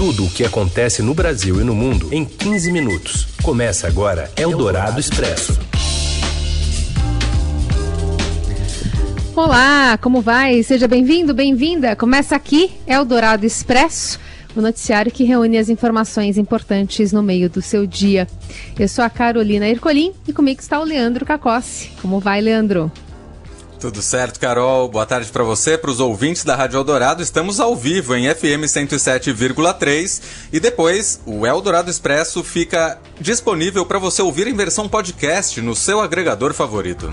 Tudo o que acontece no Brasil e no mundo em 15 minutos. Começa agora Eldorado Expresso. Olá, como vai? Seja bem-vindo, bem-vinda. Começa aqui Eldorado Expresso, o noticiário que reúne as informações importantes no meio do seu dia. Eu sou a Carolina Ercolim e comigo está o Leandro Cacossi. Como vai, Leandro? Tudo certo, Carol. Boa tarde para você, para os ouvintes da Rádio Eldorado. Estamos ao vivo em FM 107,3 e depois o Eldorado Expresso fica disponível para você ouvir em versão podcast no seu agregador favorito.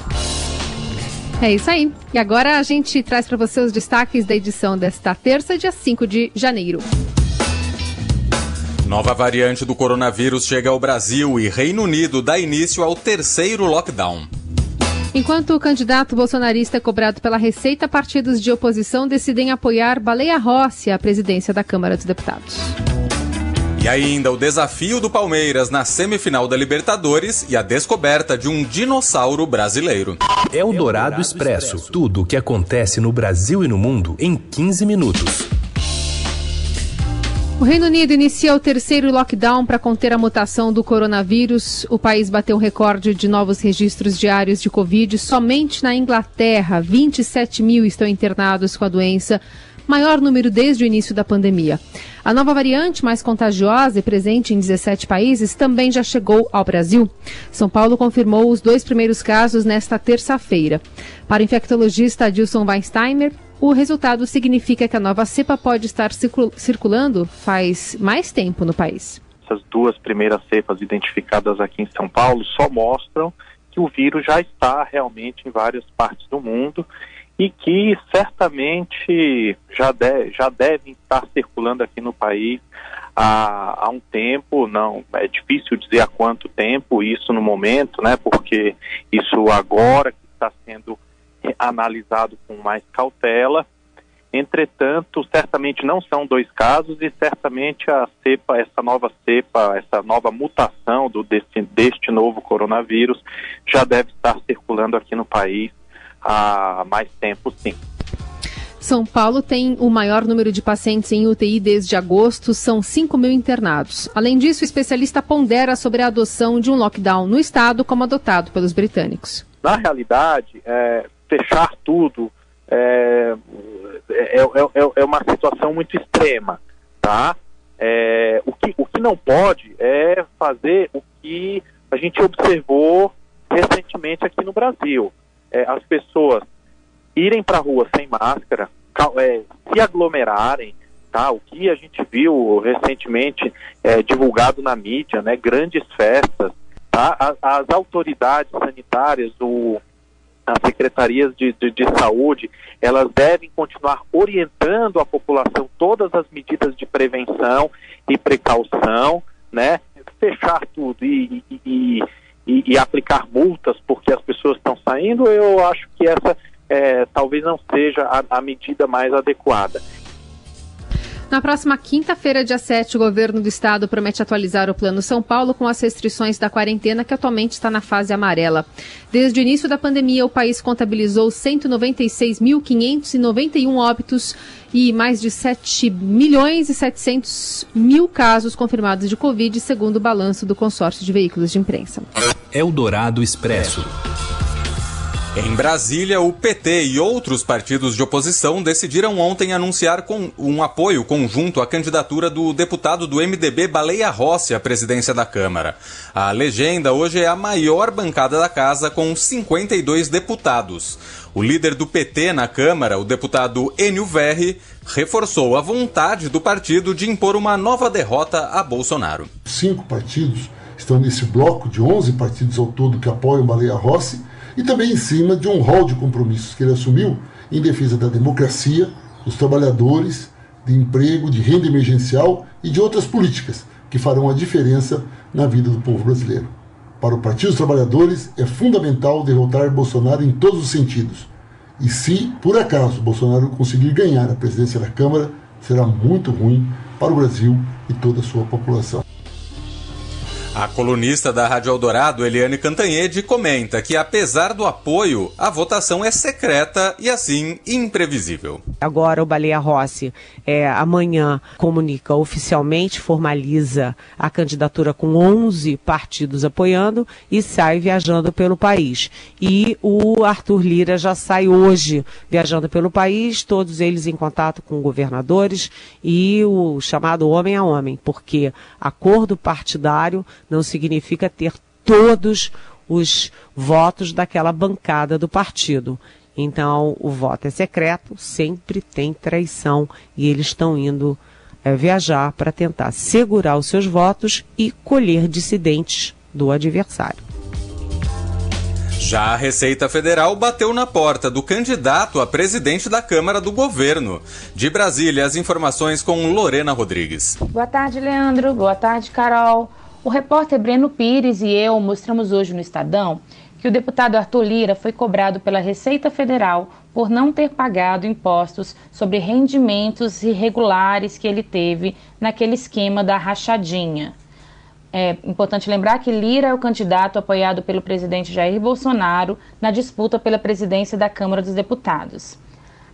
É isso aí. E agora a gente traz para você os destaques da edição desta terça, dia 5 de janeiro. Nova variante do coronavírus chega ao Brasil e Reino Unido dá início ao terceiro lockdown. Enquanto o candidato bolsonarista é cobrado pela Receita, partidos de oposição decidem apoiar Baleia Rossi à presidência da Câmara dos Deputados. E ainda o desafio do Palmeiras na semifinal da Libertadores e a descoberta de um dinossauro brasileiro. É o Dourado Expresso. Tudo o que acontece no Brasil e no mundo em 15 minutos. O Reino Unido inicia o terceiro lockdown para conter a mutação do coronavírus. O país bateu um recorde de novos registros diários de Covid. Somente na Inglaterra, 27 mil estão internados com a doença, maior número desde o início da pandemia. A nova variante, mais contagiosa e presente em 17 países, também já chegou ao Brasil. São Paulo confirmou os dois primeiros casos nesta terça-feira. Para o infectologista Adilson Weinsteimer, o resultado significa que a nova cepa pode estar circulando faz mais tempo no país. Essas duas primeiras cepas identificadas aqui em São Paulo só mostram que o vírus já está realmente em várias partes do mundo e que certamente já, de, já devem estar circulando aqui no país há, há um tempo, não é difícil dizer há quanto tempo isso no momento, né? Porque isso agora que está sendo analisado com mais cautela. Entretanto, certamente não são dois casos e certamente a cepa, essa nova cepa, essa nova mutação do, desse, deste novo coronavírus já deve estar circulando aqui no país há mais tempo, sim. São Paulo tem o maior número de pacientes em UTI desde agosto, são 5 mil internados. Além disso, o especialista pondera sobre a adoção de um lockdown no estado, como adotado pelos britânicos. Na realidade, é, fechar tudo é, é, é, é, uma situação muito extrema, tá? É, o, que, o que não pode é fazer o que a gente observou recentemente aqui no Brasil. É, as pessoas irem para a rua sem máscara, é, se aglomerarem, tá? O que a gente viu recentemente é, divulgado na mídia, né? Grandes festas, tá? As, as autoridades sanitárias, o as secretarias de, de, de, saúde, elas devem continuar orientando a população todas as medidas de prevenção e precaução, né? Fechar tudo e, e, e, e aplicar multas porque as pessoas estão saindo, eu acho que essa é, talvez não seja a, a medida mais adequada. Na próxima quinta-feira, dia 7, o governo do estado promete atualizar o Plano São Paulo com as restrições da quarentena, que atualmente está na fase amarela. Desde o início da pandemia, o país contabilizou 196.591 óbitos e mais de 7 milhões e 700 mil casos confirmados de Covid, segundo o balanço do consórcio de veículos de imprensa. Eldorado Expresso. Em Brasília, o PT e outros partidos de oposição decidiram ontem anunciar um apoio conjunto à candidatura do deputado do MDB Baleia Rossi à presidência da Câmara. A legenda hoje é a maior bancada da casa, com 52 deputados. O líder do PT na Câmara, o deputado Enio Verri, reforçou a vontade do partido de impor uma nova derrota a Bolsonaro. Cinco partidos estão nesse bloco de 11 partidos ao todo que apoiam Baleia Rossi e também em cima de um rol de compromissos que ele assumiu em defesa da democracia, dos trabalhadores, de emprego, de renda emergencial e de outras políticas que farão a diferença na vida do povo brasileiro. Para o Partido dos Trabalhadores é fundamental derrotar Bolsonaro em todos os sentidos. E se, por acaso, Bolsonaro conseguir ganhar a presidência da Câmara, será muito ruim para o Brasil e toda a sua população. A colunista da Rádio Eldorado, Eliane Cantanhede, comenta que, apesar do apoio, a votação é secreta e, assim, imprevisível. Agora, o Baleia Rossi, é, amanhã, comunica oficialmente, formaliza a candidatura com 11 partidos apoiando e sai viajando pelo país. E o Arthur Lira já sai hoje viajando pelo país, todos eles em contato com governadores e o chamado homem a homem, porque acordo partidário não significa ter todos os votos daquela bancada do partido. Então, o voto é secreto, sempre tem traição e eles estão indo é, viajar para tentar segurar os seus votos e colher dissidentes do adversário. Já a Receita Federal bateu na porta do candidato a presidente da Câmara do Governo. De Brasília, as informações com Lorena Rodrigues. Boa tarde, Leandro. Boa tarde, Carol. O repórter Breno Pires e eu mostramos hoje no Estadão que o deputado Arthur Lira foi cobrado pela Receita Federal por não ter pagado impostos sobre rendimentos irregulares que ele teve naquele esquema da rachadinha. É importante lembrar que Lira é o candidato apoiado pelo presidente Jair Bolsonaro na disputa pela presidência da Câmara dos Deputados.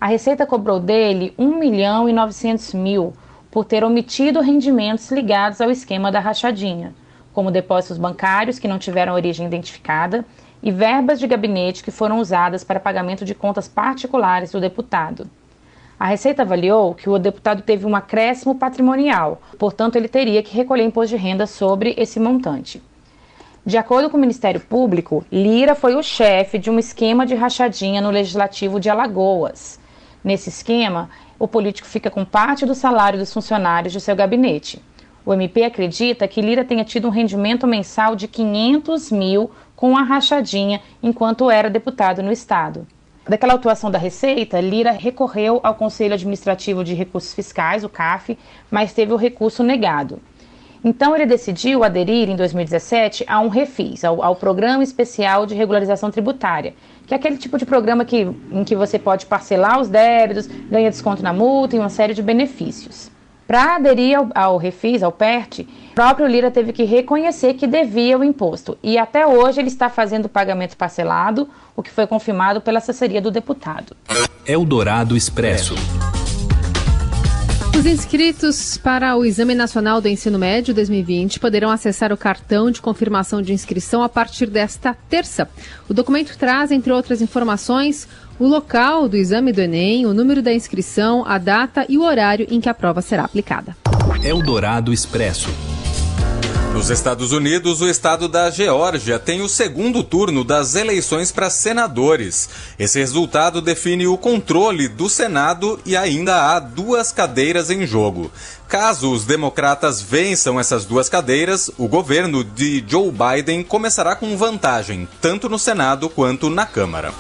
A Receita cobrou dele 1 milhão e 900 mil por ter omitido rendimentos ligados ao esquema da rachadinha, como depósitos bancários que não tiveram origem identificada e verbas de gabinete que foram usadas para pagamento de contas particulares do deputado. A Receita avaliou que o deputado teve um acréscimo patrimonial, portanto, ele teria que recolher imposto de renda sobre esse montante. De acordo com o Ministério Público, Lira foi o chefe de um esquema de rachadinha no Legislativo de Alagoas. Nesse esquema, o político fica com parte do salário dos funcionários de seu gabinete. O MP acredita que Lira tenha tido um rendimento mensal de 500 mil com a rachadinha enquanto era deputado no Estado. Daquela atuação da Receita, Lira recorreu ao Conselho Administrativo de Recursos Fiscais, o CAF, mas teve o recurso negado. Então ele decidiu aderir em 2017 a um refis, ao, ao, Programa Especial de Regularização Tributária, que é aquele tipo de programa que, em que você pode parcelar os débitos, ganha desconto na multa e uma série de benefícios. Para aderir ao, ao refis, ao PERT, o próprio Lira teve que reconhecer que devia o imposto e até hoje ele está fazendo o pagamento parcelado, o que foi confirmado pela assessoria do deputado. Eldorado Expresso. Os inscritos para o Exame Nacional do Ensino Médio 2020 poderão acessar o cartão de confirmação de inscrição a partir desta terça. O documento traz, entre outras informações, o local do exame do Enem, o número da inscrição, a data e o horário em que a prova será aplicada. Eldorado Expresso. Nos Estados Unidos, o estado da Geórgia tem o segundo turno das eleições para senadores. Esse resultado define o controle do Senado e ainda há duas cadeiras em jogo. Caso os democratas vençam essas duas cadeiras, o governo de Joe Biden começará com vantagem, tanto no Senado quanto na Câmara.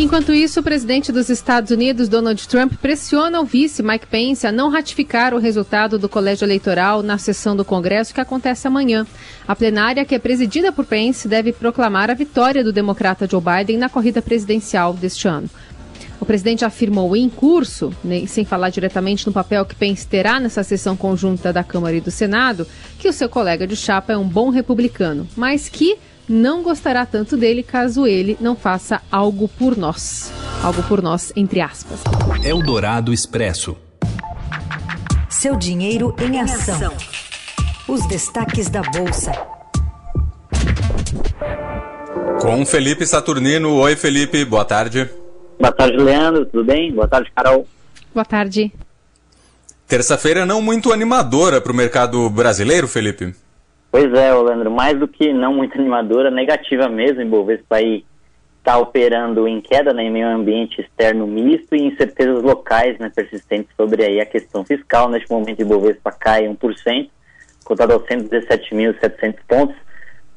Enquanto isso, o presidente dos Estados Unidos, Donald Trump, pressiona o vice Mike Pence a não ratificar o resultado do colégio eleitoral na sessão do Congresso que acontece amanhã. A plenária, que é presidida por Pence, deve proclamar a vitória do democrata Joe Biden na corrida presidencial deste ano. O presidente afirmou em curso, né, sem falar diretamente no papel que Pence terá nessa sessão conjunta da Câmara e do Senado, que o seu colega de chapa é um bom republicano, mas que não gostará tanto dele caso ele não faça algo por nós. Algo por nós, entre aspas. Eldorado Expresso. Seu dinheiro em ação. Os destaques da Bolsa. Com Felipe Saturnino. Oi, Felipe, boa tarde. Boa tarde, Leandro, tudo bem? Boa tarde, Carol. Boa tarde. Terça-feira não muito animadora para o mercado brasileiro, Felipe? Pois é, Leandro, mais do que não muito animadora, negativa mesmo, Ibovespa aí está operando em queda né, em meio ambiente externo misto e incertezas locais né, persistentes sobre aí a questão fiscal. Neste momento, Ibovespa cai 1%, cotado aos 117.700 pontos,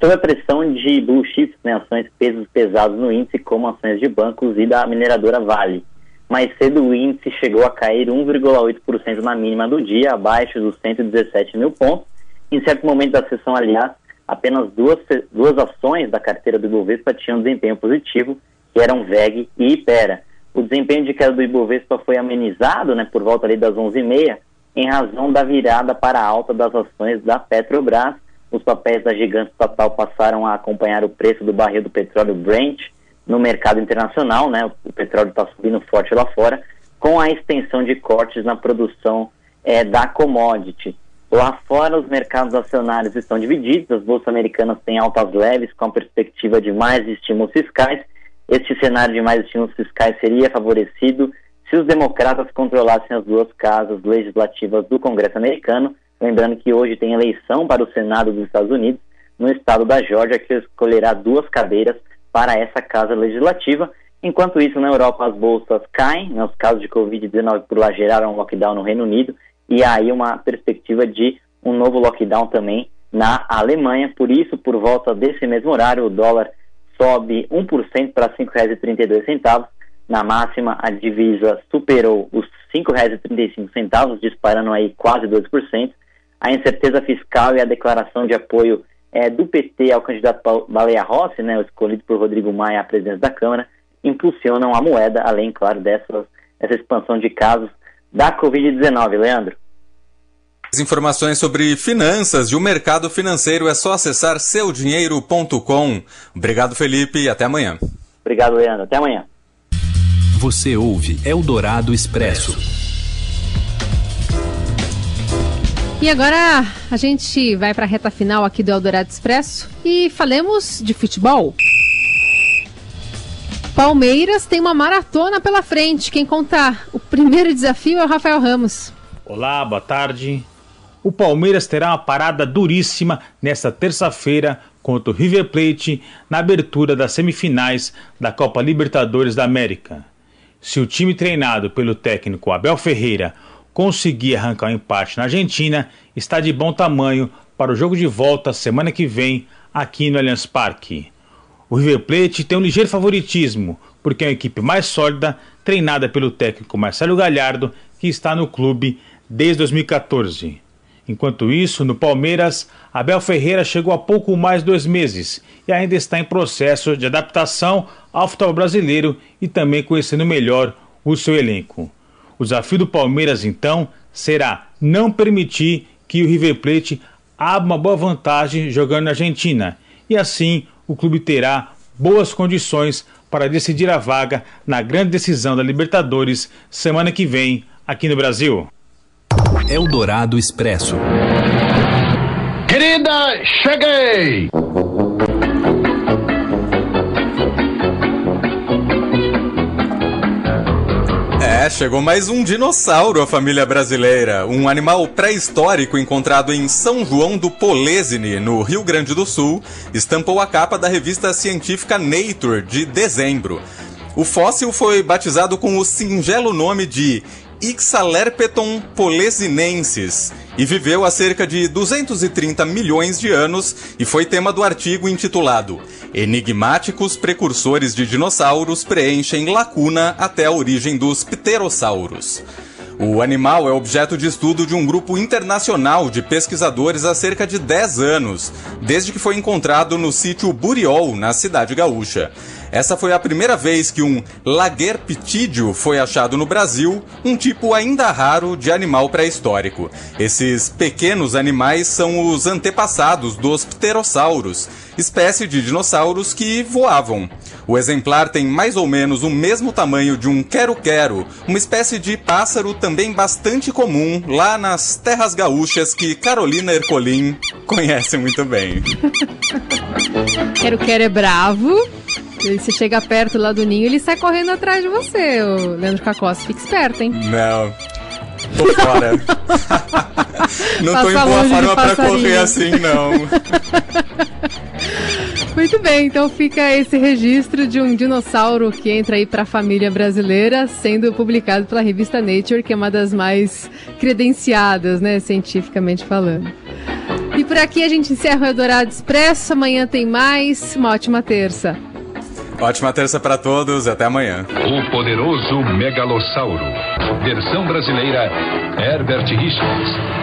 sob a pressão de blue chips, né, ações pesos pesados no índice, como ações de bancos e da mineradora Vale. Mais cedo, o índice chegou a cair 1,8% na mínima do dia, abaixo dos 117 mil pontos, em certo momento da sessão, aliás, apenas duas, duas ações da carteira do Ibovespa tinham desempenho positivo, que eram VEG e IPERA. O desempenho de queda do Ibovespa foi amenizado né, por volta ali das 11h30 em razão da virada para a alta das ações da Petrobras. Os papéis da gigante estatal passaram a acompanhar o preço do barril do petróleo Brent no mercado internacional, né? O petróleo está subindo forte lá fora, com a extensão de cortes na produção é, da commodity. Lá fora, os mercados acionários estão divididos, as bolsas americanas têm altas leves, com a perspectiva de mais estímulos fiscais. Este cenário de mais estímulos fiscais seria favorecido se os democratas controlassem as duas casas legislativas do Congresso americano, lembrando que hoje tem eleição para o Senado dos Estados Unidos, no estado da Geórgia, que escolherá duas cadeiras para essa casa legislativa. Enquanto isso, na Europa, as bolsas caem, né, os casos de Covid-19 por lá geraram um lockdown no Reino Unido, e aí uma perspectiva de um novo lockdown também na Alemanha. Por isso, por volta desse mesmo horário, o dólar sobe 1% para R$ 5,32 na máxima, a divisa superou os R$ 5,35, disparando aí quase 2%. A incerteza fiscal e a declaração de apoio é, do PT ao candidato Baleia Rossi, né, escolhido por Rodrigo Maia à presidência da Câmara, impulsionam a moeda, além, claro, dessa, dessa expansão de casos da Covid-19. Leandro? As informações sobre finanças e o mercado financeiro é só acessar seudinheiro.com. Obrigado, Felipe, e até amanhã. Obrigado, Leandro. Até amanhã. Você ouve Eldorado Expresso. E agora a gente vai para a reta final aqui do Eldorado Expresso e falemos de futebol. Palmeiras tem uma maratona pela frente. Quem contar o primeiro desafio é o Rafael Ramos. Olá, boa tarde. O Palmeiras terá uma parada duríssima nesta terça-feira contra o River Plate na abertura das semifinais da Copa Libertadores da América. Se o time treinado pelo técnico Abel Ferreira conseguir arrancar um empate na Argentina, está de bom tamanho para o jogo de volta semana que vem aqui no Allianz Parque. O River Plate tem um ligeiro favoritismo, porque é uma equipe mais sólida, treinada pelo técnico Marcelo Galhardo, que está no clube desde 2014. Enquanto isso, no Palmeiras, Abel Ferreira chegou há pouco mais de dois meses e ainda está em processo de adaptação ao futebol brasileiro e também conhecendo melhor o seu elenco. O desafio do Palmeiras, então, será não permitir que o River Plate abra uma boa vantagem jogando na Argentina, e assim o clube terá boas condições para decidir a vaga na grande decisão da Libertadores semana que vem aqui no Brasil. Eldorado Expresso. Querida, cheguei! É, chegou mais um dinossauro à família brasileira. Um animal pré-histórico encontrado em São João do Polesine, no Rio Grande do Sul, estampou a capa da revista científica Nature de dezembro. O fóssil foi batizado com o singelo nome de Ixalerpeton polesinensis e viveu há cerca de 230 milhões de anos e foi tema do artigo intitulado Enigmáticos precursores de dinossauros preenchem lacuna até a origem dos pterossauros. O animal é objeto de estudo de um grupo internacional de pesquisadores há cerca de 10 anos, desde que foi encontrado no sítio Buriol, na cidade gaúcha. Essa foi a primeira vez que um laguerpitídeo foi achado no Brasil, um tipo ainda raro de animal pré-histórico. Esses pequenos animais são os antepassados dos pterossauros, espécie de dinossauros que voavam. O exemplar tem mais ou menos o mesmo tamanho de um quero-quero, uma espécie de pássaro também bastante comum lá nas terras gaúchas que Carolina Ercolim conhece muito bem. Quero-quero é bravo. E você chega perto lá do ninho, ele sai correndo atrás de você, o Leandro Cacossi. Fica esperto, hein? Não. Tô fora. não tô em boa forma pra correr assim, não. Muito bem, então fica esse registro de um dinossauro que entra aí para a família brasileira, sendo publicado pela revista Nature, que é uma das mais credenciadas, né, cientificamente falando. E por aqui a gente encerra o Eldorado Expresso. Amanhã tem mais. Uma ótima terça. Ótima terça para todos até amanhã. O poderoso megalossauro. Versão brasileira Herbert Richards.